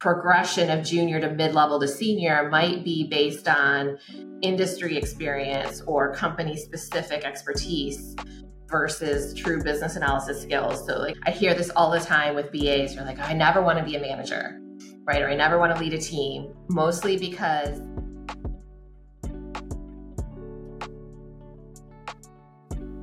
progression of junior to mid level to senior might be based on industry experience or company specific expertise versus true business analysis skills. So, like, I hear this all the time with BAs. You're like, I never want to be a manager, right? Or I never want to lead a team, mostly because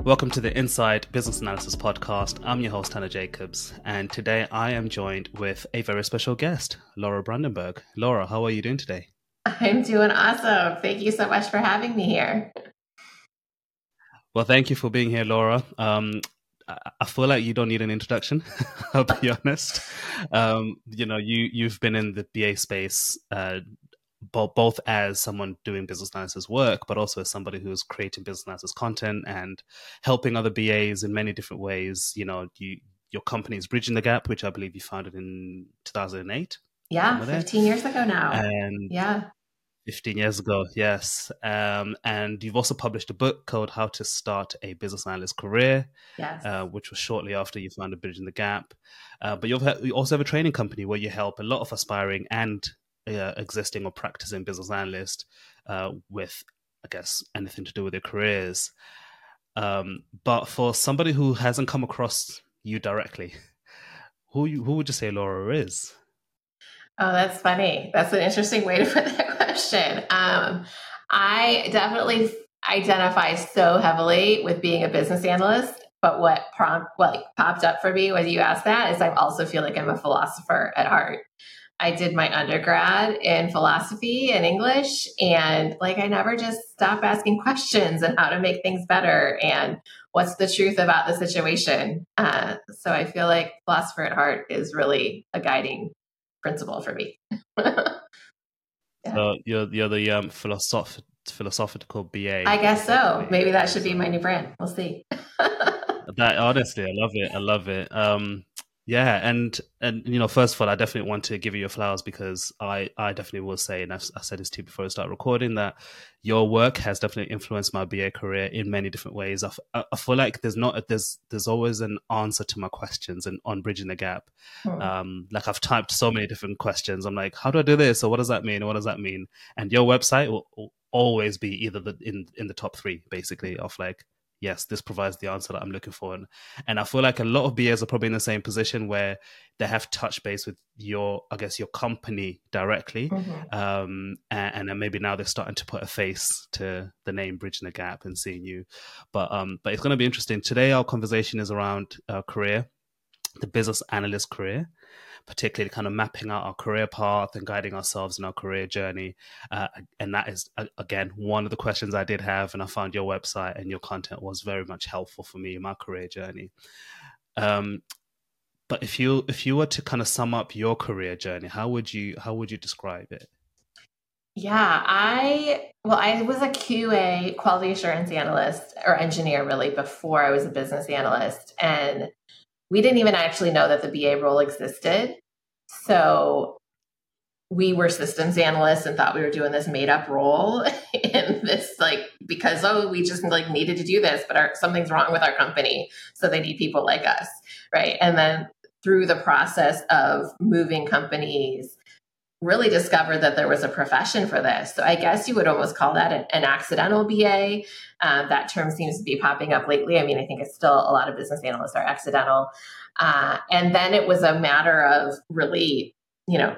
Welcome to the Inside Business Analysis Podcast. I'm your host, Hannah Jacobs, and today I am joined with a very special guest, Laura Brandenburg. Laura, how are you doing today? I'm doing awesome. Thank you so much for having me here. Well, thank you for being here, Laura. Um, I feel like you don't need an introduction. I'll be honest. Um, you know, you you've been in the BA space uh, both as someone doing business analysis work, but also as somebody who's creating business analysis content and helping other BAs in many different ways. You know, you, your company is Bridging the Gap, which I believe you founded in 2008. Yeah, 15 years ago now. And yeah. 15 years ago, yes. Um, and you've also published a book called How to Start a Business Analyst Career, yes. uh, which was shortly after you founded Bridging the Gap. Uh, but you also have a training company where you help a lot of aspiring and uh, existing or practicing business analyst uh, with, I guess, anything to do with their careers. Um, but for somebody who hasn't come across you directly, who who would you say Laura is? Oh, that's funny. That's an interesting way to put that question. Um, I definitely identify so heavily with being a business analyst. But what prompt, like popped up for me when you asked that is I also feel like I'm a philosopher at heart. I did my undergrad in philosophy and English. And like, I never just stop asking questions and how to make things better and what's the truth about the situation. Uh, so I feel like philosopher at heart is really a guiding principle for me. yeah. So you're, you're the um, philosoph- philosophical BA. I guess so. Maybe that should be my new brand. We'll see. that honestly, I love it. I love it. Um, yeah, and and you know, first of all, I definitely want to give you your flowers because I I definitely will say, and I've, I said this to you before I start recording, that your work has definitely influenced my BA career in many different ways. I, I feel like there's not there's there's always an answer to my questions and on bridging the gap. Hmm. Um, like I've typed so many different questions. I'm like, how do I do this, or what does that mean, or what does that mean? And your website will, will always be either the in in the top three, basically, of like yes, this provides the answer that I'm looking for. And, and I feel like a lot of BAs are probably in the same position where they have touch base with your, I guess, your company directly. Mm-hmm. Um, and, and, then maybe now they're starting to put a face to the name Bridging the Gap and seeing you. But, um, but it's going to be interesting. Today, our conversation is around uh, career, the business analyst career particularly kind of mapping out our career path and guiding ourselves in our career journey. Uh, and that is, again, one of the questions I did have. And I found your website and your content was very much helpful for me in my career journey. Um, but if you if you were to kind of sum up your career journey, how would you how would you describe it? Yeah, I well, I was a QA quality assurance analyst or engineer really before I was a business analyst, and we didn't even actually know that the BA role existed. So we were systems analysts and thought we were doing this made up role in this like because oh we just like needed to do this but our, something's wrong with our company so they need people like us right and then through the process of moving companies really discovered that there was a profession for this. So I guess you would almost call that an, an accidental BA. Um, that term seems to be popping up lately. I mean, I think it's still a lot of business analysts are accidental. Uh, and then it was a matter of really, you know,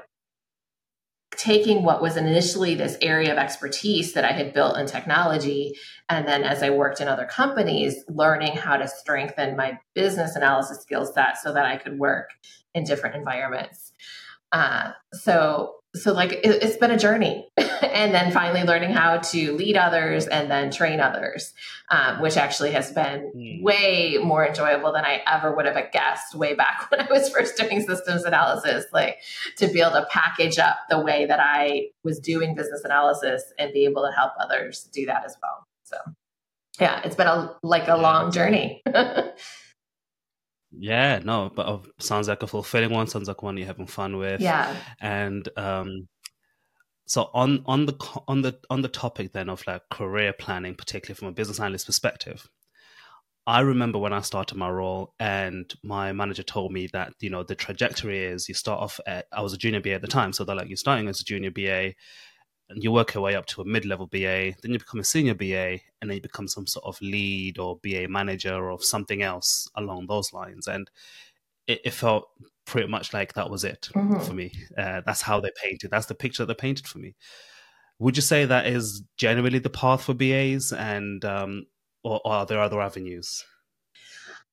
taking what was initially this area of expertise that I had built in technology. And then as I worked in other companies, learning how to strengthen my business analysis skill set so that I could work in different environments. Uh, so so like it, has been a journey. And then finally learning how to lead others and then train others um, which actually has been mm. way more enjoyable than i ever would have guessed way back when i was first doing systems analysis like to be able to package up the way that i was doing business analysis and be able to help others do that as well. So yeah it's been a like a long journey Yeah, no, but uh, sounds like a fulfilling one. Sounds like one you're having fun with. Yeah, and um, so on on the on the on the topic then of like career planning, particularly from a business analyst perspective, I remember when I started my role, and my manager told me that you know the trajectory is you start off at I was a junior BA at the time, so they're like you're starting as a junior BA, and you work your way up to a mid-level BA, then you become a senior BA, and then you become some sort of lead or BA manager or something else along those lines. And it, it felt pretty much like that was it mm-hmm. for me. Uh, that's how they painted. That's the picture that they painted for me. Would you say that is generally the path for BAs, and um, or, or are there other avenues?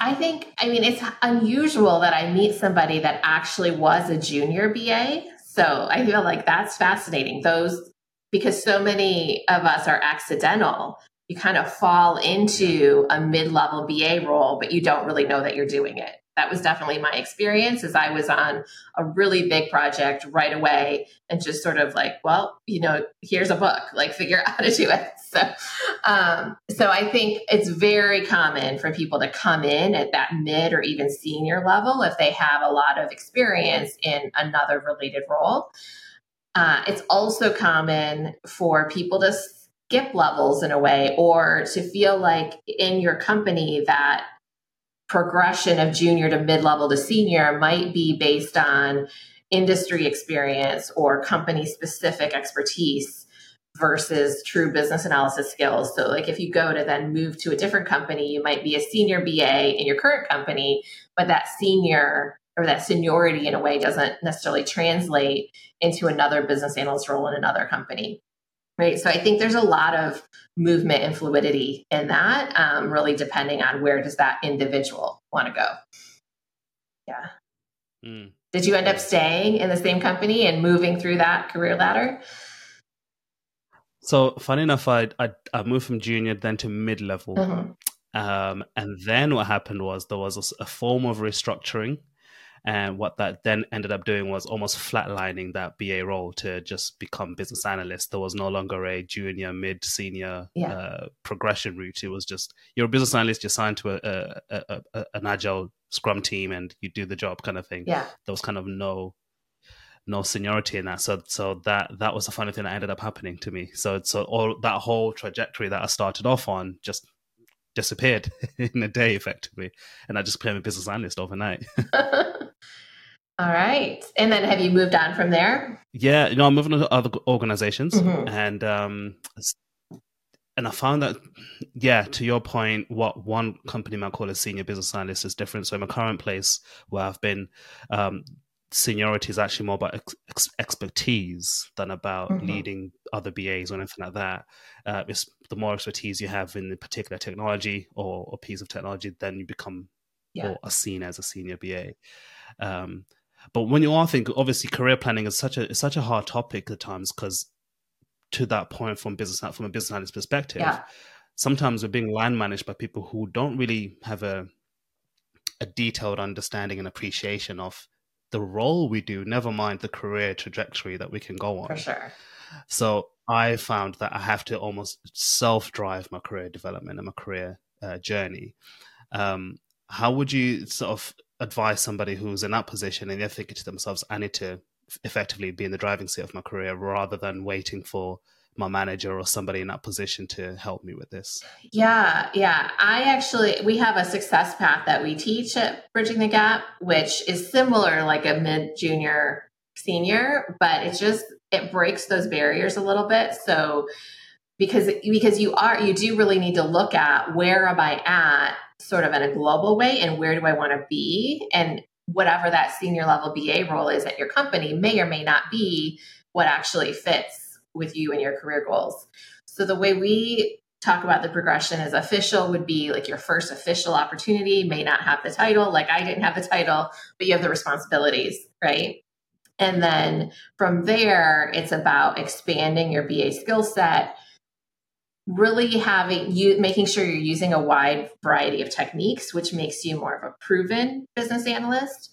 I think, I mean, it's unusual that I meet somebody that actually was a junior BA. So I feel like that's fascinating. Those because so many of us are accidental. You kind of fall into a mid level BA role, but you don't really know that you're doing it. That was definitely my experience as I was on a really big project right away and just sort of like, well, you know, here's a book, like figure out how to do it. So, um, so I think it's very common for people to come in at that mid or even senior level if they have a lot of experience in another related role. Uh, it's also common for people to skip levels in a way or to feel like in your company that progression of junior to mid level to senior might be based on industry experience or company specific expertise versus true business analysis skills. So, like if you go to then move to a different company, you might be a senior BA in your current company, but that senior or that seniority in a way doesn't necessarily translate into another business analyst role in another company right? So i think there's a lot of movement and fluidity in that um, really depending on where does that individual want to go. Yeah. Mm. did you end up staying in the same company and moving through that career ladder? So funny enough i i, I moved from junior then to mid-level. Mm-hmm. um, and then what happened was there was a, a form of restructuring and what that then ended up doing was almost flatlining that BA role to just become business analyst. There was no longer a junior, mid, senior yeah. uh, progression route. It was just you're a business analyst, you're signed to a, a, a, an agile scrum team and you do the job kind of thing. Yeah. There was kind of no no seniority in that. So so that that was the funny thing that ended up happening to me. So so all that whole trajectory that I started off on just disappeared in a day effectively. And I just became a business analyst overnight. All right. And then have you moved on from there? Yeah, you know, I'm moving to other organizations mm-hmm. and um and I found that yeah, to your point, what one company might call a senior business analyst is different. So in my current place where I've been um seniority is actually more about ex- expertise than about mm-hmm. leading other BAs or anything like that. Uh, it's the more expertise you have in a particular technology or a piece of technology, then you become yeah. or are seen as a senior BA. Um, but when you are thinking, obviously, career planning is such a is such a hard topic at times because to that point, from business from a business analyst perspective, yeah. sometimes we're being line managed by people who don't really have a a detailed understanding and appreciation of the role we do. Never mind the career trajectory that we can go on. For sure. So I found that I have to almost self drive my career development and my career uh, journey. Um, how would you sort of advise somebody who's in that position and they're thinking to themselves, I need to effectively be in the driving seat of my career rather than waiting for my manager or somebody in that position to help me with this? Yeah, yeah. I actually, we have a success path that we teach at Bridging the Gap, which is similar like a mid junior senior, but it's just, it breaks those barriers a little bit. So, because because you are you do really need to look at where am I at sort of in a global way and where do I want to be and whatever that senior level BA role is at your company may or may not be what actually fits with you and your career goals. So the way we talk about the progression as official would be like your first official opportunity may not have the title like I didn't have the title but you have the responsibilities, right? And then from there it's about expanding your BA skill set really having you making sure you're using a wide variety of techniques which makes you more of a proven business analyst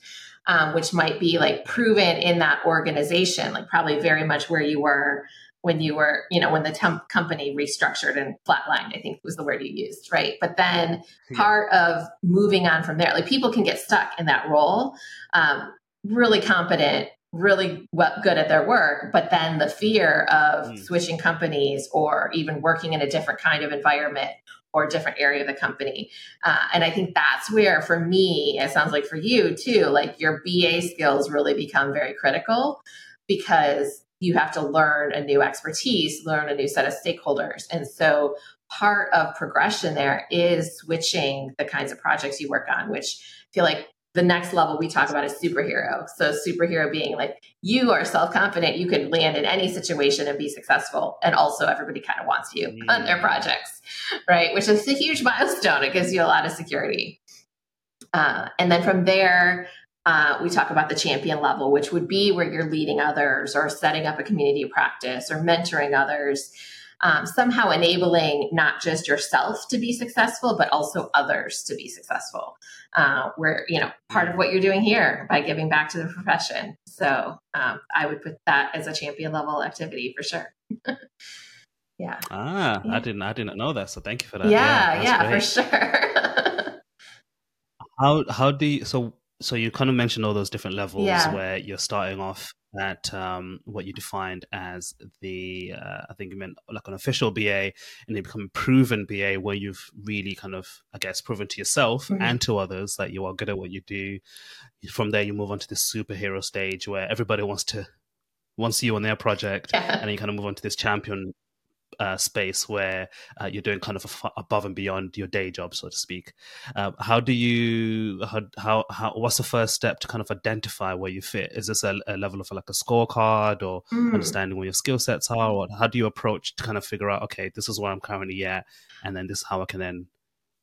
um, which might be like proven in that organization like probably very much where you were when you were you know when the temp company restructured and flatlined i think was the word you used right? But then part of moving on from there like people can get stuck in that role um, really competent really well, good at their work, but then the fear of mm. switching companies or even working in a different kind of environment or a different area of the company. Uh, and I think that's where, for me, it sounds like for you too, like your BA skills really become very critical because you have to learn a new expertise, learn a new set of stakeholders. And so part of progression there is switching the kinds of projects you work on, which I feel like the next level we talk about is superhero. So superhero being like you are self-confident, you can land in any situation and be successful. And also everybody kind of wants you on their mm. projects, right? Which is a huge milestone. It gives you a lot of security. Uh, and then from there, uh, we talk about the champion level, which would be where you're leading others or setting up a community practice or mentoring others um, somehow enabling not just yourself to be successful, but also others to be successful. Uh, where, you know, part of what you're doing here by giving back to the profession. So um, I would put that as a champion level activity for sure. yeah. Ah, yeah. I didn't, I didn't know that. So thank you for that. Yeah, yeah, yeah for sure. how, how do you, so, so you kind of mentioned all those different levels yeah. where you're starting off at um, what you defined as the uh, I think you meant like an official BA, and you become a proven BA where you've really kind of I guess proven to yourself mm-hmm. and to others that you are good at what you do. From there, you move on to this superhero stage where everybody wants to wants you on their project, yeah. and then you kind of move on to this champion uh, space where uh, you're doing kind of above and beyond your day job, so to speak. Uh, how do you how, how how what's the first step to kind of identify where you fit? Is this a, a level of like a scorecard or mm. understanding where your skill sets are, or how do you approach to kind of figure out okay, this is where I'm currently at, and then this is how I can then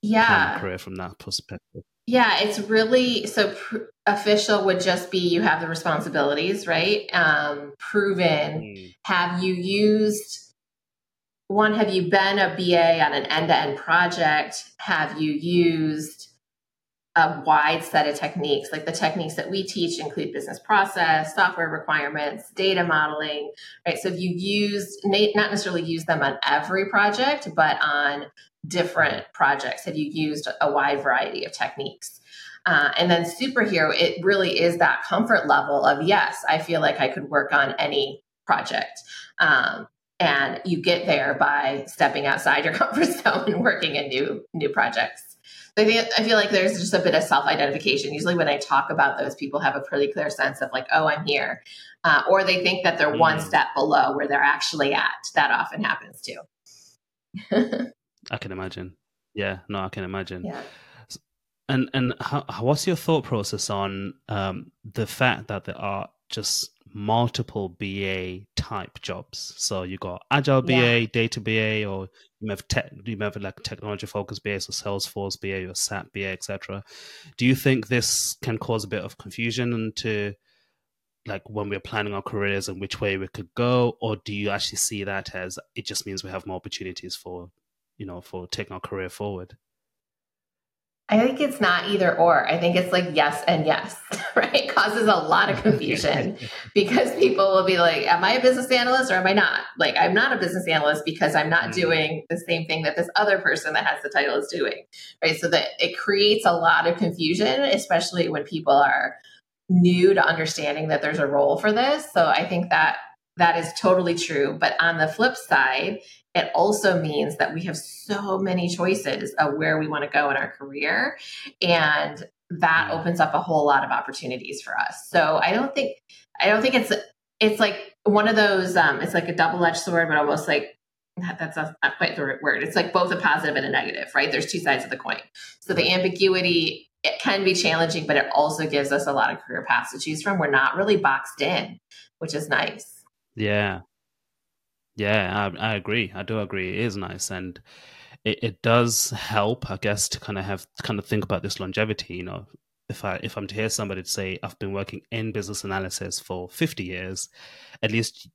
yeah a career from that perspective. Yeah, it's really so pr- official would just be you have the responsibilities, right? Um, proven. Mm. Have you used one, have you been a BA on an end to end project? Have you used a wide set of techniques? Like the techniques that we teach include business process, software requirements, data modeling, right? So if you used, not necessarily use them on every project, but on different projects, have you used a wide variety of techniques? Uh, and then superhero, it really is that comfort level of yes, I feel like I could work on any project. Um, and you get there by stepping outside your comfort zone and working in new new projects. So I think I feel like there's just a bit of self identification. Usually, when I talk about those, people have a pretty clear sense of like, oh, I'm here, uh, or they think that they're mm. one step below where they're actually at. That often happens too. I can imagine. Yeah, no, I can imagine. Yeah. And and how, what's your thought process on um, the fact that there are just multiple BA type jobs. So you got agile BA, yeah. data BA, or you have tech, you have like technology focused BA, so Salesforce BA or SAP BA, etc. Do you think this can cause a bit of confusion into like when we're planning our careers and which way we could go, or do you actually see that as it just means we have more opportunities for, you know, for taking our career forward? I think it's not either or. I think it's like yes and yes, right? It causes a lot of confusion because people will be like, Am I a business analyst or am I not? Like, I'm not a business analyst because I'm not mm-hmm. doing the same thing that this other person that has the title is doing, right? So that it creates a lot of confusion, especially when people are new to understanding that there's a role for this. So I think that that is totally true. But on the flip side, it also means that we have so many choices of where we want to go in our career. And that opens up a whole lot of opportunities for us. So I don't think I don't think it's it's like one of those um it's like a double-edged sword, but almost like that's not quite the right word. It's like both a positive and a negative, right? There's two sides of the coin. So the ambiguity it can be challenging, but it also gives us a lot of career paths to choose from. We're not really boxed in, which is nice. Yeah. Yeah, I, I agree. I do agree. It is nice, and it, it does help, I guess, to kind of have kind of think about this longevity. You know, if I if I'm to hear somebody say I've been working in business analysis for 50 years, at least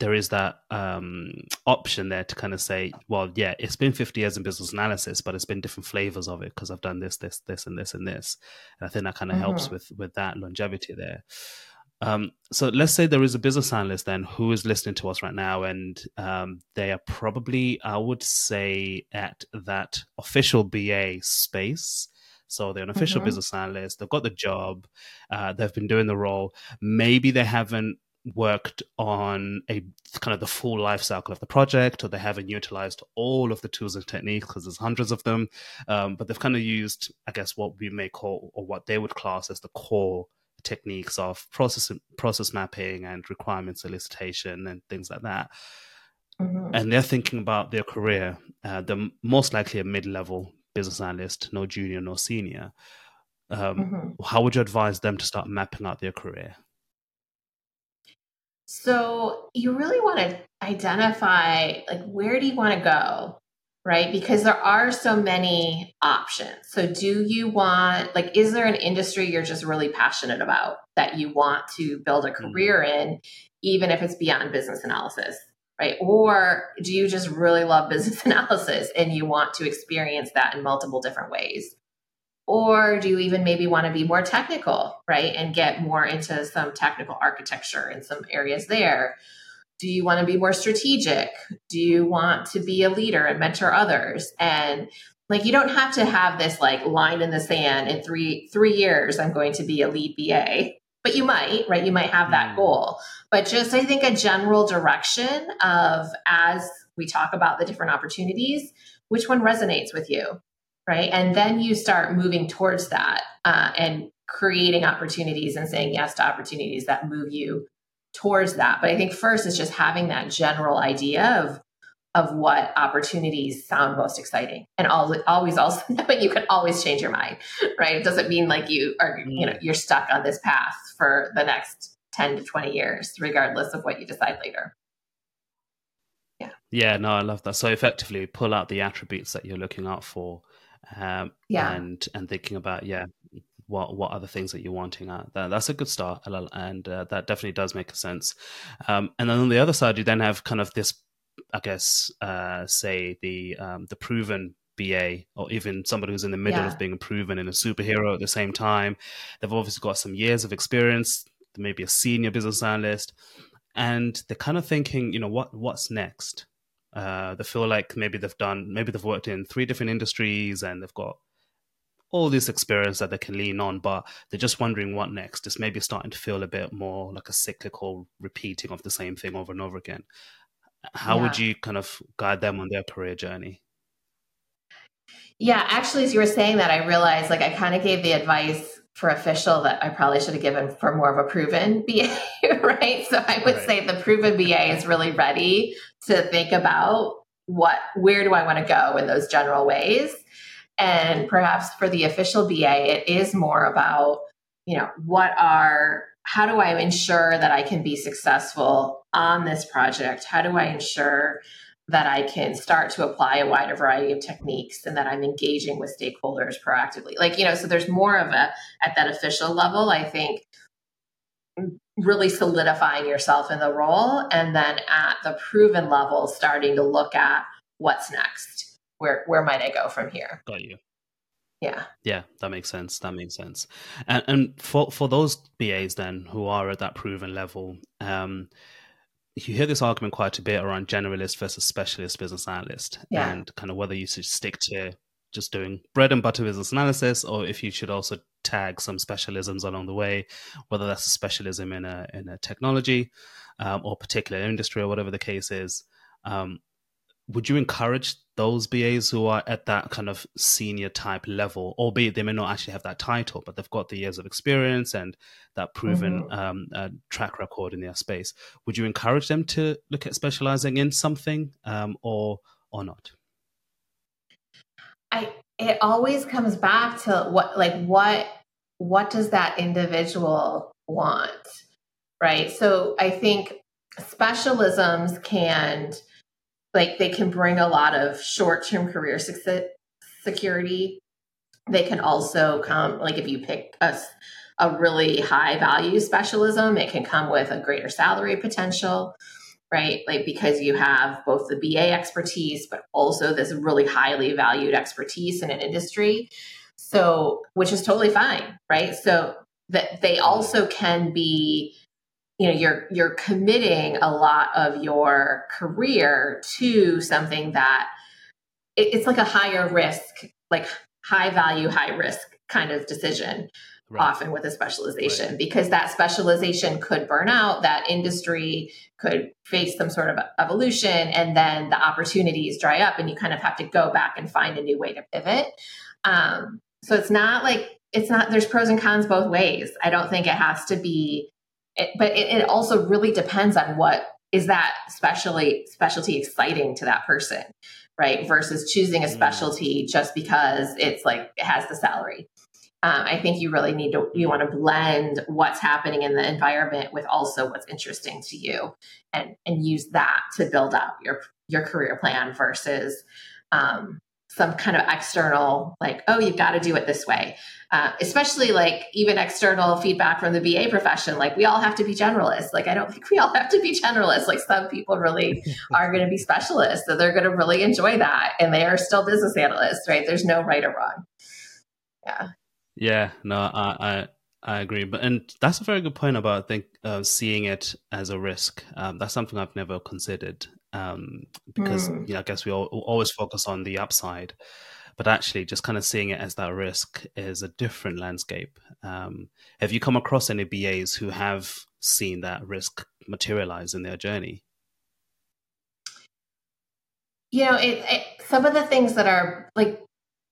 there is that um, option there to kind of say, well, yeah, it's been 50 years in business analysis, but it's been different flavors of it because I've done this, this, this, and this, and this. And I think that kind of mm-hmm. helps with with that longevity there. Um, so let's say there is a business analyst then who is listening to us right now, and um, they are probably, I would say, at that official BA space. So they're an official mm-hmm. business analyst. They've got the job. Uh, they've been doing the role. Maybe they haven't worked on a kind of the full life cycle of the project or they haven't utilized all of the tools and techniques because there's hundreds of them um, but they've kind of used i guess what we may call or what they would class as the core techniques of process process mapping and requirement elicitation and things like that mm-hmm. and they're thinking about their career uh, they're most likely a mid-level business analyst no junior no senior um, mm-hmm. how would you advise them to start mapping out their career so you really want to identify like where do you want to go? Right? Because there are so many options. So do you want like is there an industry you're just really passionate about that you want to build a mm-hmm. career in even if it's beyond business analysis? Right? Or do you just really love business analysis and you want to experience that in multiple different ways? Or do you even maybe want to be more technical, right? And get more into some technical architecture in some areas there? Do you want to be more strategic? Do you want to be a leader and mentor others? And like you don't have to have this like line in the sand in three three years i'm going to be a lead ba but you might right you might have that mm. goal but just i think a general direction of as we talk about the different opportunities which one resonates with you right? And then you start moving towards that uh, and creating opportunities and saying yes to opportunities that move you towards that. But I think first is just having that general idea of of what opportunities sound most exciting. And always also knowing you can always change your mind right? It doesn't mean like you are you know you're stuck on this path for the next 10 to 20 years regardless of what you decide later. Yeah. Yeah no i love that. So effectively pull out the attributes that you're looking out for um, yeah. and and thinking about yeah what what other things that you're wanting at that, that's a good start and uh, that definitely does make a sense um, and then on the other side you then have kind of this i guess uh, say the um, the proven BA or even somebody who's in the middle yeah. of being proven in a superhero at the same time. They've obviously got some years of experience, maybe a senior business analyst, and they're kind of thinking, you know, what what's next? Uh, they feel like maybe they've done, maybe they've worked in three different industries and they've got all this experience that they can lean on, but they're just wondering what next. It's maybe starting to feel a bit more like a cyclical repeating of the same thing over and over again. How yeah. would you kind of guide them on their career journey? Yeah, actually, as you were saying that, I realized like I kind of gave the advice for official that I probably should have given for more of a proven BA, right? So I would right. say the proven BA is really ready to think about what where do I want to go in those general ways. And perhaps for the official BA, it is more about, you know, what are how do I ensure that I can be successful on this project? How do I ensure that I can start to apply a wider variety of techniques and that I'm engaging with stakeholders proactively. Like, you know, so there's more of a, at that official level, I think, really solidifying yourself in the role. And then at the proven level, starting to look at what's next. Where, where might I go from here? Got you. Yeah. Yeah, that makes sense. That makes sense. And, and for, for those BAs then who are at that proven level, um, you hear this argument quite a bit around generalist versus specialist business analyst yeah. and kind of whether you should stick to just doing bread and butter business analysis or if you should also tag some specialisms along the way whether that's a specialism in a in a technology um, or particular industry or whatever the case is um, would you encourage those BAs who are at that kind of senior type level, albeit they may not actually have that title, but they've got the years of experience and that proven mm-hmm. um, uh, track record in their space? Would you encourage them to look at specializing in something um, or or not? I it always comes back to what like what what does that individual want, right? So I think specialisms can like they can bring a lot of short-term career security. They can also come like if you pick a, a really high value specialism it can come with a greater salary potential right? Like because you have both the ba expertise but also this really highly valued expertise in an industry. So which is totally fine right? So that they also can be you know you're you're committing a lot of your career to something that it, it's like a higher risk like high value high risk kind of decision right. often with a specialization right. because that specialization could burn out, that industry could face some sort of evolution, and then the opportunities dry up, and you kind of have to go back and find a new way to pivot. Um, so it's not like it's not, there's pros and cons both ways. I don't think it has to be, it, but it, it also really depends on what is that specially specialty exciting to that person right versus choosing a mm. specialty just because it's like it has the salary um, I think you really need to you want to blend what's happening in the environment with also what's interesting to you, and and use that to build out your your career plan versus um, some kind of external like oh you've got to do it this way. Uh, especially like even external feedback from the BA profession, like we all have to be generalists. Like I don't think we all have to be generalists. Like some people really are going to be specialists, so they're going to really enjoy that, and they are still business analysts, right? There's no right or wrong. Yeah. Yeah, no, I, I, I agree, but and that's a very good point about I think uh, seeing it as a risk. Um, that's something I've never considered um, because mm. you know I guess we all, always focus on the upside, but actually just kind of seeing it as that risk is a different landscape. Um, have you come across any BAs who have seen that risk materialize in their journey? You know, it, it, some of the things that are like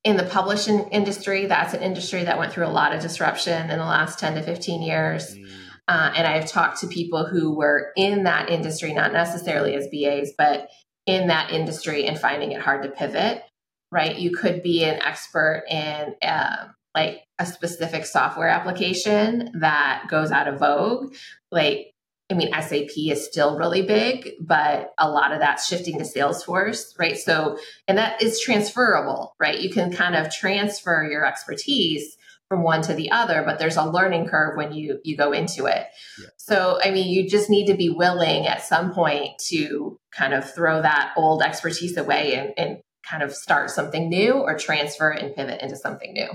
in the publishing industry, that's an industry that went through a lot of disruption in the last 10 to 15 years. Mm. Uh, and I've talked to people who were in that industry, not necessarily as BAs, but in that industry and finding it hard to pivot, right? You could be an expert in uh, like a specific software application that goes out of vogue. Like I mean, SAP is still really big, but a lot of that's shifting to Salesforce, right? So, and that is transferable, right? You can kind of transfer your expertise from one to the other, but there's a learning curve when you you go into it. Yeah. So, I mean, you just need to be willing at some point to kind of throw that old expertise away and, and kind of start something new or transfer and pivot into something new.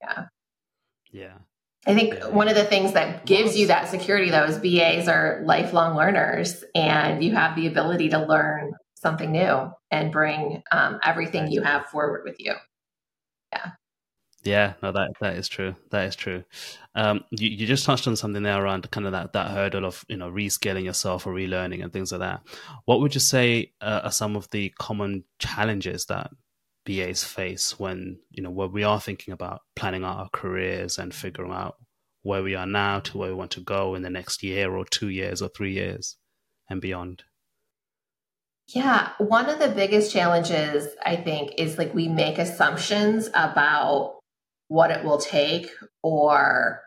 Yeah. Yeah. I think yeah. one of the things that gives you that security though is BAs are lifelong learners and you have the ability to learn something new and bring um, everything you have forward with you. Yeah. Yeah, no, that that is true. That is true. Um, you, you just touched on something there around kind of that, that hurdle of you know rescaling yourself or relearning and things like that. What would you say uh, are some of the common challenges that BAs face when you know when we are thinking about planning out our careers and figuring out where we are now to where we want to go in the next year or two years or three years and beyond. Yeah, one of the biggest challenges I think is like we make assumptions about what it will take or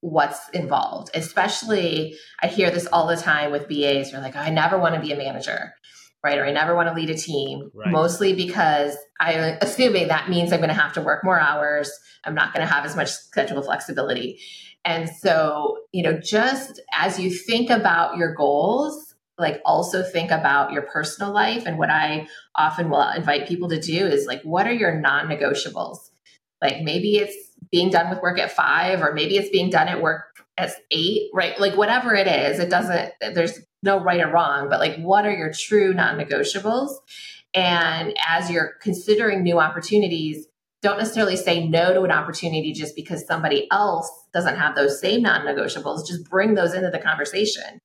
what's involved. Especially, I hear this all the time with BAs. You're like, oh, I never want to be a manager right? Or I never want to lead a team, right. mostly because I'm assuming that means I'm going to have to work more hours. I'm not going to have as much schedule flexibility. And so, you know, just as you think about your goals, like also think about your personal life. And what I often will invite people to do is like, what are your non negotiables? Like maybe it's being done with work at five, or maybe it's being done at work at eight, right? Like whatever it is, it doesn't, there's no right or wrong, but like what are your true non negotiables? And as you're considering new opportunities, don't necessarily say no to an opportunity just because somebody else doesn't have those same non negotiables. Just bring those into the conversation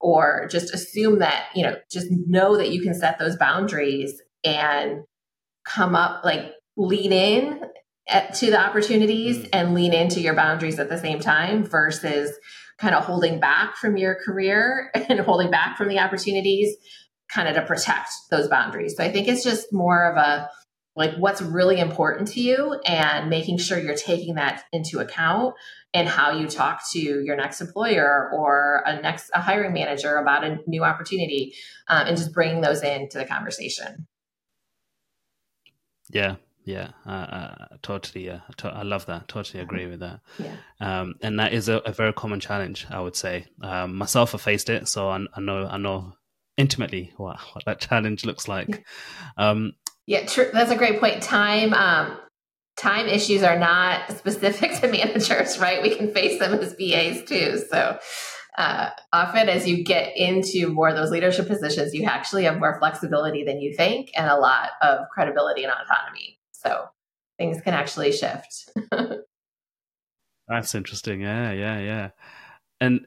or just assume that, you know, just know that you can set those boundaries and come up like lean in at, to the opportunities mm. and lean into your boundaries at the same time versus kind of holding back from your career and holding back from the opportunities kind of to protect those boundaries. So I think it's just more of a like what's really important to you and making sure you're taking that into account and how you talk to your next employer or a next a hiring manager about a new opportunity um, and just bringing those into the conversation yeah yeah, uh, uh, totally. Yeah, to- I love that. Totally agree with that. Yeah. Um, and that is a, a, very common challenge, I would say. Um, myself, I faced it, so I, I, know I know intimately what, what that challenge looks like. Um, yeah, true. That's a great point. Time, um, time issues are not specific to managers, right? We can face them as BAs too. So uh, often as you get into more of those leadership positions, you actually have more flexibility than you think and a lot of credibility and autonomy. So things can actually shift. That's interesting. Yeah, yeah, yeah. And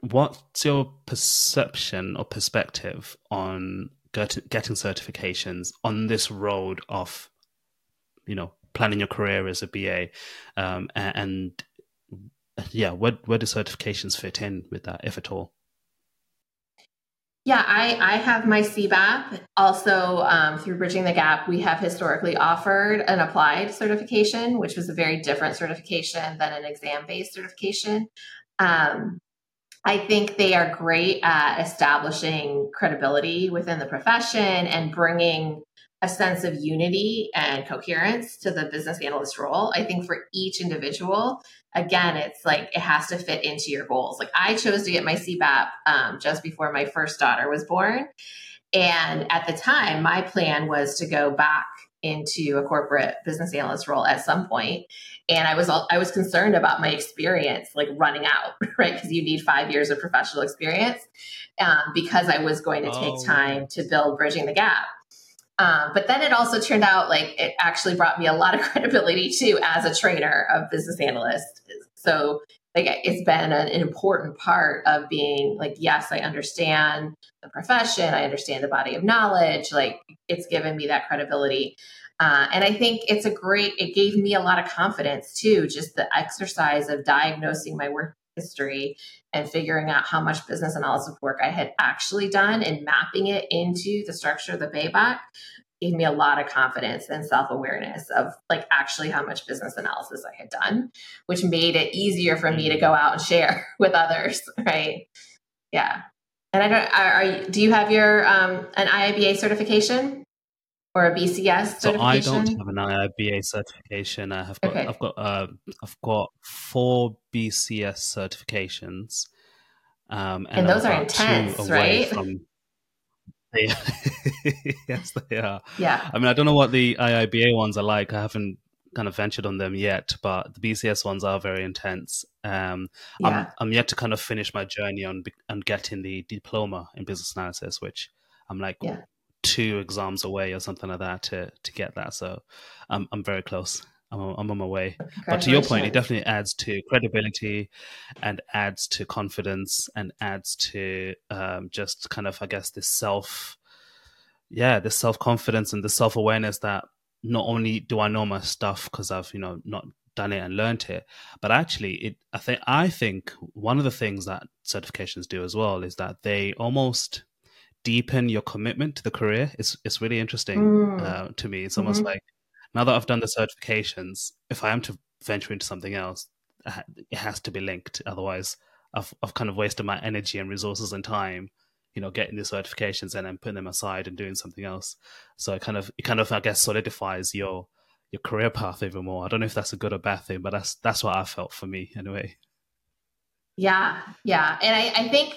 what's your perception or perspective on getting certifications on this road of, you know, planning your career as a BA, um, and, and yeah, where where do certifications fit in with that, if at all? Yeah, I, I have my CBAP. Also, um, through Bridging the Gap, we have historically offered an applied certification, which was a very different certification than an exam based certification. Um, I think they are great at establishing credibility within the profession and bringing a sense of unity and coherence to the business analyst role. I think for each individual, again, it's like it has to fit into your goals. Like I chose to get my CBAP um, just before my first daughter was born. And at the time, my plan was to go back into a corporate business analyst role at some point and i was i was concerned about my experience like running out right because you need five years of professional experience um, because i was going to take oh. time to build bridging the gap um, but then it also turned out like it actually brought me a lot of credibility too as a trainer of business analysts. So like it's been an, important part of being like, yes, I understand the profession, I understand the body of knowledge. Like it's given me that credibility. Uh, and I think it's a great, it gave me a lot of confidence too, just the exercise of diagnosing my work history and figuring out how much business analysis work I had actually done and mapping it into the structure of the BABOK gave me a lot of confidence and self-awareness of like actually how much business analysis I had done, which made it easier for me to go out and share with others, right? Yeah. And I don't are, are do you have your um an IIBA certification? Or a BCS certification? so I don't have an IIBA certification. I have got okay. I've got uh, I've got four BCS certifications, um, and, and those are intense, right? From, yes, they are. Yeah. I mean, I don't know what the IIBA ones are like. I haven't kind of ventured on them yet, but the BCS ones are very intense. Um, yeah. I'm, I'm yet to kind of finish my journey on on getting the diploma in business analysis, which I'm like yeah two exams away or something like that to to get that. So I'm I'm very close. I'm, I'm on my way. But to your point, it definitely adds to credibility and adds to confidence and adds to um, just kind of, I guess, this self, yeah, this self confidence and the self awareness that not only do I know my stuff because I've, you know, not done it and learned it, but actually, it. I think I think one of the things that certifications do as well is that they almost deepen your commitment to the career. It's it's really interesting mm. uh, to me. It's almost mm-hmm. like now that I've done the certifications, if I am to venture into something else, it has to be linked. Otherwise, I've I've kind of wasted my energy and resources and time, you know, getting the certifications and then putting them aside and doing something else. So it kind of it kind of I guess solidifies your your career path even more. I don't know if that's a good or bad thing, but that's that's what I felt for me anyway. Yeah, yeah, and I, I think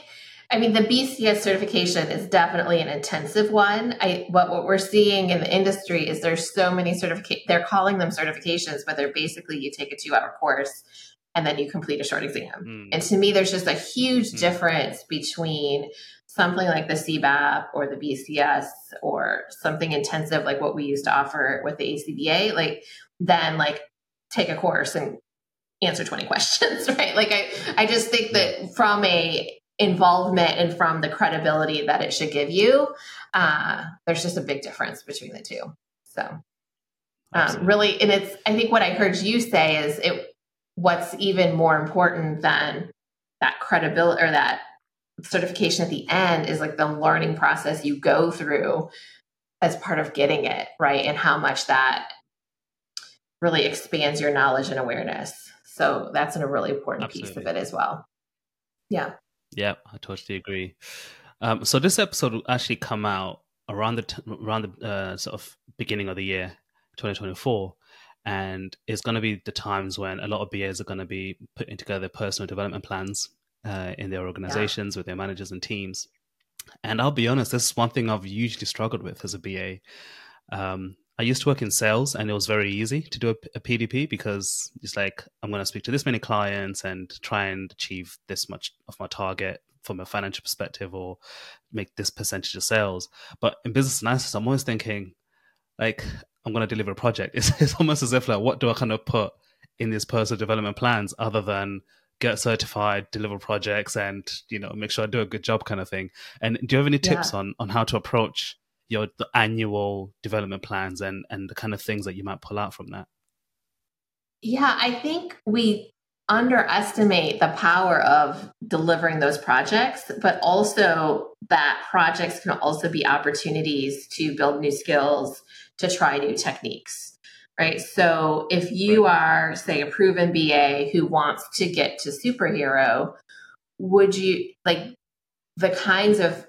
I mean, the BCS certification is definitely an intensive one. I what what we're seeing in the industry is there's so many certificate. They're calling them certifications, but they're basically you take a two hour course and then you complete a short exam. Mm. And to me, there's just a huge mm. difference between something like the CBAP or the BCS or something intensive like what we used to offer with the ACBA, like then like take a course and answer 20 questions, right? Like I, I just think that from a involvement and from the credibility that it should give you, uh, there's just a big difference between the two. So, um, really, and it's, I think what I heard you say is it, what's even more important than that credibility or that certification at the end is like the learning process you go through as part of getting it, right? And how much that really expands your knowledge and awareness. So that's a really important Absolutely. piece of it as well. Yeah. Yeah, I totally agree. Um, so this episode will actually come out around the t- around the uh, sort of beginning of the year, 2024, and it's going to be the times when a lot of BAs are going to be putting together personal development plans uh, in their organizations yeah. with their managers and teams. And I'll be honest, this is one thing I've usually struggled with as a BA. Um, I used to work in sales and it was very easy to do a, a, PDP because it's like, I'm going to speak to this many clients and try and achieve this much of my target from a financial perspective or make this percentage of sales. But in business analysis, I'm always thinking, like, I'm going to deliver a project. It's, it's almost as if, like, what do I kind of put in these personal development plans other than get certified, deliver projects, and you know make sure I do a good job, kind of thing. And do you have any tips yeah. on on how to approach your annual development plans and and the kind of things that you might pull out from that? Yeah, I think we underestimate the power of delivering those projects, but also that projects can also be opportunities to build new skills, to try new techniques. Right. So if you are, say, a proven BA who wants to get to superhero, would you like the kinds of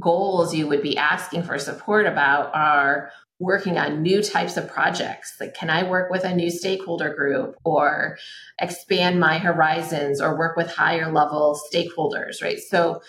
goals you would be asking for support about are working on new types of projects. Like can i work with a new stakeholder group or expand my horizons or work with higher level stakeholders right? So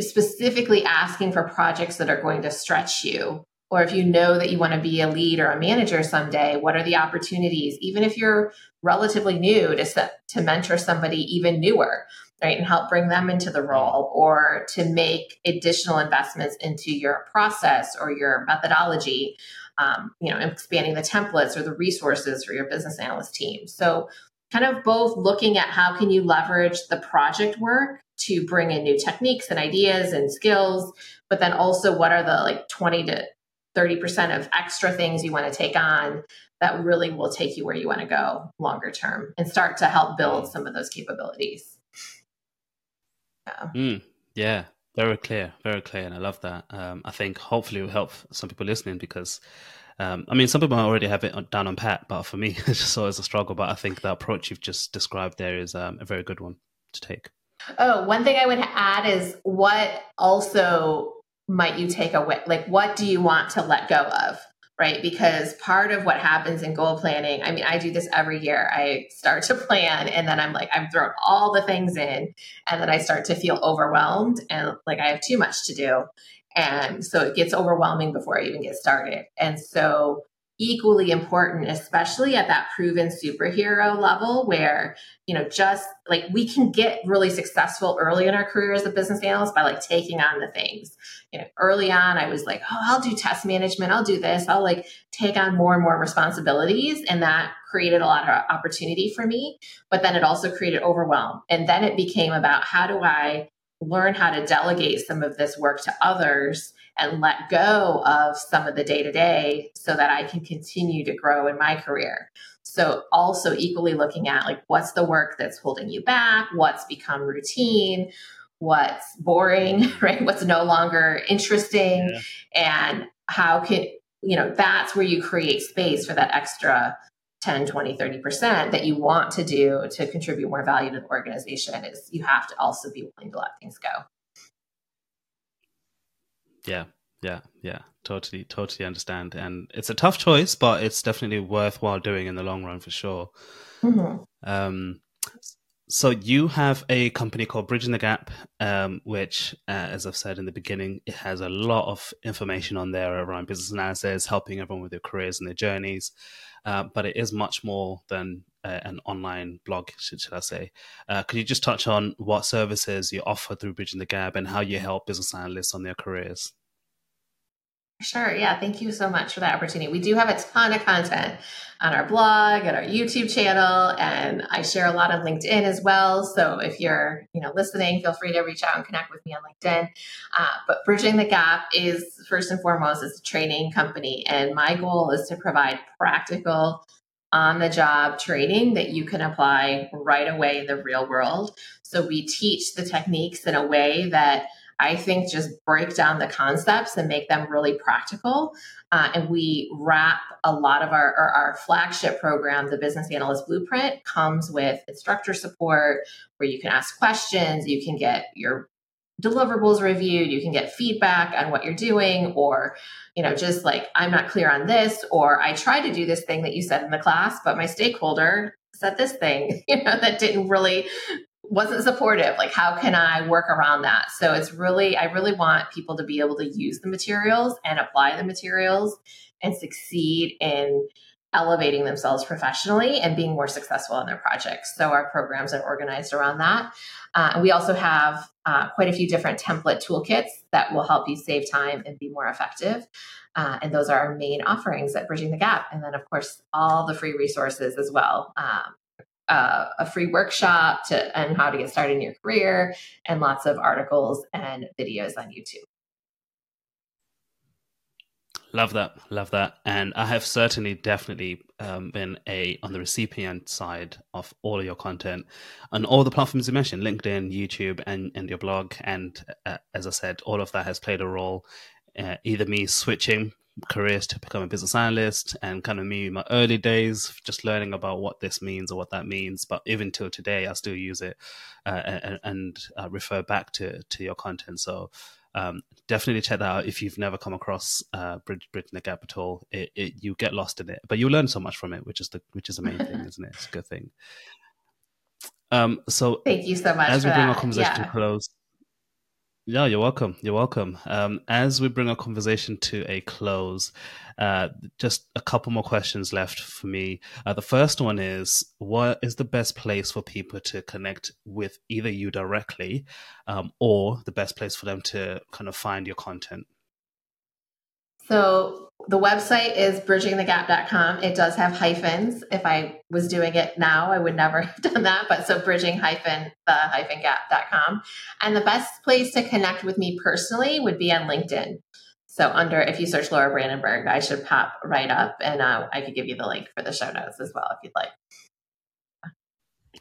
specifically asking for projects that are going to stretch you or if you know that you want to be a lead or a manager someday what are the opportunities? Even if you're relatively new to to mentor somebody even newer right and help bring them into the role or to make additional investments into your process or your methodology um, you know expanding the templates or the resources for your business analyst team. So kind of both looking at how can you leverage the project work to bring in new techniques and ideas and skills but then also what are the like 20 to 30% of extra things you want to take on that really will take you where you want to go longer term and start to help build some of those capabilities yeah. Mm, yeah, very clear, very clear, and I love that. Um, I think hopefully it will help some people listening because, um, I mean, some people already have it down on pat, but for me, it's just always a struggle. But I think the approach you've just described there is um, a very good one to take. Oh, one thing I would add is what also might you take away? Like, what do you want to let go of? Right? Because part of what happens in goal planning, I mean, I do this every year. I start to plan and then I'm like, I'm thrown all the things in, and then I start to feel overwhelmed and like I have too much to do. And so it gets overwhelming before I even get started. And so equally important, especially at that proven superhero level where, you know, just like we can get really successful early in our career as a business analyst by like taking on the things. You know, early on, I was like, oh, I'll do test management, I'll do this, I'll like take on more and more responsibilities. And that created a lot of opportunity for me. But then it also created overwhelm. And then it became about how do I learn how to delegate some of this work to others and let go of some of the day to day so that I can continue to grow in my career. So, also equally looking at like what's the work that's holding you back, what's become routine, what's boring, right? What's no longer interesting, yeah. and how can you know that's where you create space for that extra 10 20 30% that you want to do to contribute more value to the organization is you have to also be willing to let things go yeah, yeah, yeah. Totally, totally understand. And it's a tough choice, but it's definitely worthwhile doing in the long run for sure. Mm-hmm. Um, so you have a company called Bridging the Gap, um, which, uh, as I've said in the beginning, it has a lot of information on there around business analysis, helping everyone with their careers and their journeys. Uh, but it is much more than uh, an online blog, should, should I say. Uh, could you just touch on what services you offer through Bridging the Gap and how you help business analysts on their careers? Sure. Yeah. Thank you so much for that opportunity. We do have a ton of content on our blog and our YouTube channel, and I share a lot on LinkedIn as well. So if you're, you know, listening, feel free to reach out and connect with me on LinkedIn. Uh, but Bridging the Gap is first and foremost is a training company, and my goal is to provide practical on the job training that you can apply right away in the real world. So we teach the techniques in a way that I think just break down the concepts and make them really practical. Uh, and we wrap a lot of our, our, our flagship program, the Business Analyst Blueprint, comes with instructor support where you can ask questions, you can get your deliverables reviewed, you can get feedback on what you're doing, or you know, just like I'm not clear on this, or I tried to do this thing that you said in the class, but my stakeholder said this thing, you know, that didn't really wasn't supportive like how can i work around that so it's really i really want people to be able to use the materials and apply the materials and succeed in elevating themselves professionally and being more successful in their projects. So our programs are organized around that. Uh, and we also have uh, quite a few different template toolkits that will help you save time and be more effective. Uh, and those are our main offerings at Bridging the Gap. And then, of course, all the free resources as well. Um, uh, a free workshop to and how to get started in your career, and lots of articles and videos on YouTube. Love that, love that, and I have certainly, definitely um, been a on the recipient side of all of your content on all the platforms you mentioned, LinkedIn, YouTube, and and your blog. And uh, as I said, all of that has played a role. Uh, either me switching careers to become a business analyst and kind of me in my early days just learning about what this means or what that means but even till today i still use it uh, and, and uh, refer back to to your content so um, definitely check that out if you've never come across uh, Bridge, Bridge the Gap at all. It, it, you get lost in it, but you learn so much from it, which is the which is the main thing, isn't it? It's a good thing. Um, so thank you so much. As we bring that. our conversation yeah. to close, yeah, you're welcome. You're welcome. Um, as we bring our conversation to a close, uh, just a couple more questions left for me. Uh, the first one is What is the best place for people to connect with either you directly um, or the best place for them to kind of find your content? So the website is bridgingthegap.com. It does have hyphens. If I was doing it now, I would never have done that. But so bridging hyphen the hyphen gap.com. And the best place to connect with me personally would be on LinkedIn. So under, if you search Laura Brandenburg, I should pop right up and uh, I could give you the link for the show notes as well if you'd like.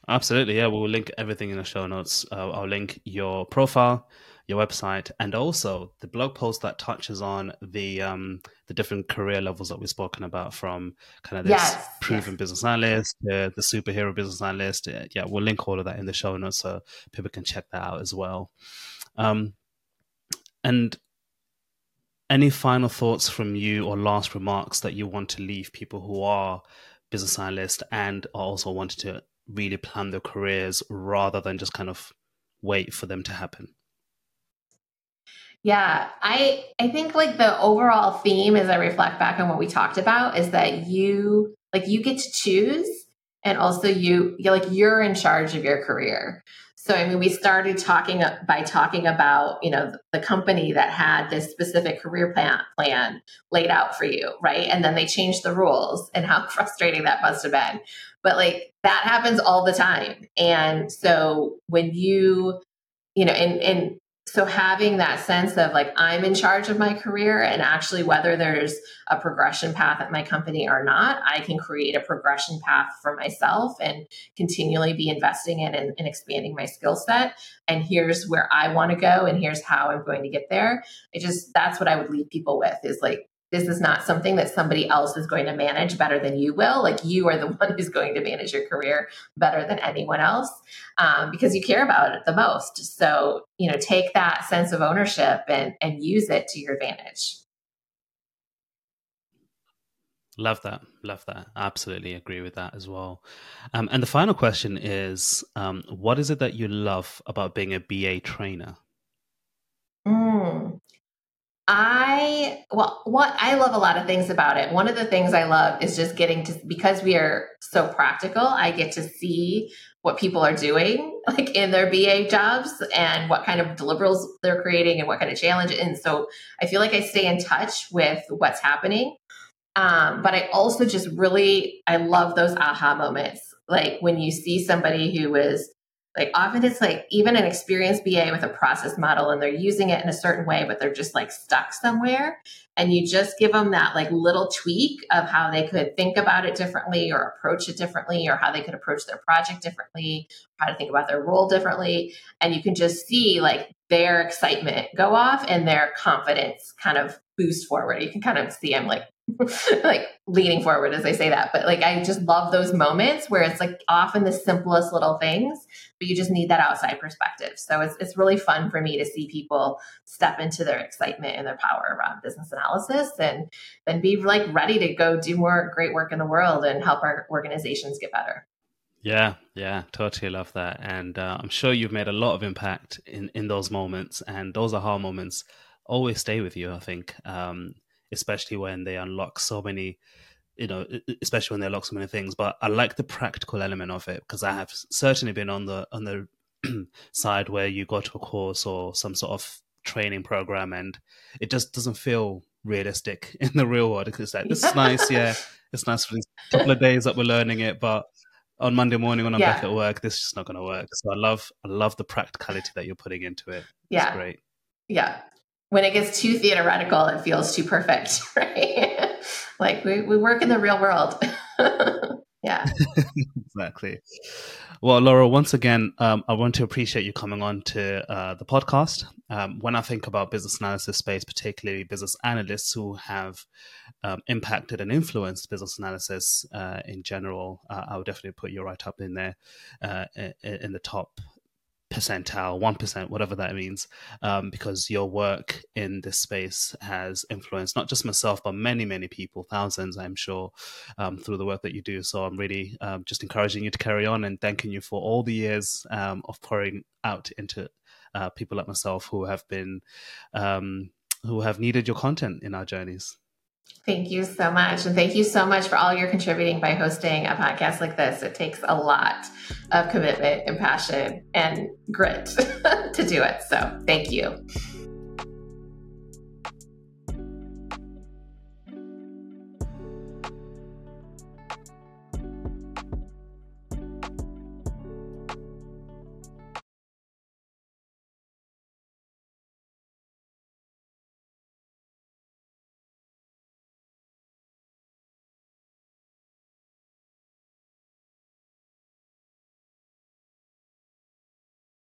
Absolutely. Yeah. We'll link everything in the show notes. Uh, I'll link your profile your website, and also the blog post that touches on the um, the different career levels that we've spoken about, from kind of this yes, proven yes. business analyst, uh, the superhero business analyst. Uh, yeah, we'll link all of that in the show notes so people can check that out as well. Um, and any final thoughts from you or last remarks that you want to leave people who are business analysts and are also wanted to really plan their careers rather than just kind of wait for them to happen? Yeah, I I think like the overall theme as I reflect back on what we talked about is that you like you get to choose and also you you're like you're in charge of your career. So I mean we started talking uh, by talking about, you know, the company that had this specific career plan plan laid out for you, right? And then they changed the rules and how frustrating that must have been. But like that happens all the time. And so when you you know, and and so having that sense of like i'm in charge of my career and actually whether there's a progression path at my company or not i can create a progression path for myself and continually be investing in and, and expanding my skill set. And here's where i want to go and here's how i'm going to get there. It just that's what i would leave people with is like this is not something that somebody else is going to manage better than you will. Like you are the one who's going to manage your career better than anyone else um, because you care about it the most. So, you know, take that sense of ownership and, and use it to your advantage. Love that. Love that. Absolutely agree with that as well. Um, and the final question is um, what is it that you love about being a BA trainer? Mm, I well, what I love a lot of things about it. One of the things I love is just getting to because we are so practical. I get to see what people are doing, like in their BA jobs, and what kind of deliverables they're creating, and what kind of challenge. And so I feel like I stay in touch with what's happening. Um, but I also just really I love those aha moments, like when you see somebody who is like often it's like even an experienced BA with a process model and they're using it in a certain way, but they're just like stuck somewhere. And you just give them that like little tweak of how they could think about it differently or approach it differently or how they could approach their project differently, how to think about their role differently. And you can just see like their excitement go off and their confidence kind of boost forward. You can kind of see them like like leaning forward as I say that. But like I just love those moments where it's like often the simplest little things, but you just need that outside perspective. So it's it's really fun for me to see people step into their excitement and their power around business analysis and then be like ready to go do more great work in the world and help our organizations get better. Yeah, yeah, totally love that. And uh, I'm sure you've made a lot of impact in, in those moments. And those aha moments always stay with you, I think. Um, especially when they unlock so many you know, especially when they lock so many things. But I like the practical element of it because I have certainly been on the on the side where you go to a course or some sort of training program and it just doesn't feel realistic in the real world. It's like this is nice, yeah, it's nice for these couple of days that we're learning it, but on Monday morning when I'm yeah. back at work, this is just not going to work. So I love I love the practicality that you're putting into it. Yeah, it's great. Yeah, when it gets too theoretical, it feels too perfect, right? like we, we work in the real world. yeah. exactly. Well, Laura, once again, um, I want to appreciate you coming on to uh, the podcast. Um, when I think about business analysis space, particularly business analysts who have um, impacted and influenced business analysis uh, in general, uh, I would definitely put you right up in there uh, in, in the top percentile, 1%, whatever that means, um, because your work in this space has influenced not just myself, but many, many people, thousands, I'm sure, um, through the work that you do. So I'm really um, just encouraging you to carry on and thanking you for all the years um, of pouring out into uh, people like myself who have been, um, who have needed your content in our journeys. Thank you so much. And thank you so much for all your contributing by hosting a podcast like this. It takes a lot of commitment and passion and grit to do it. So thank you.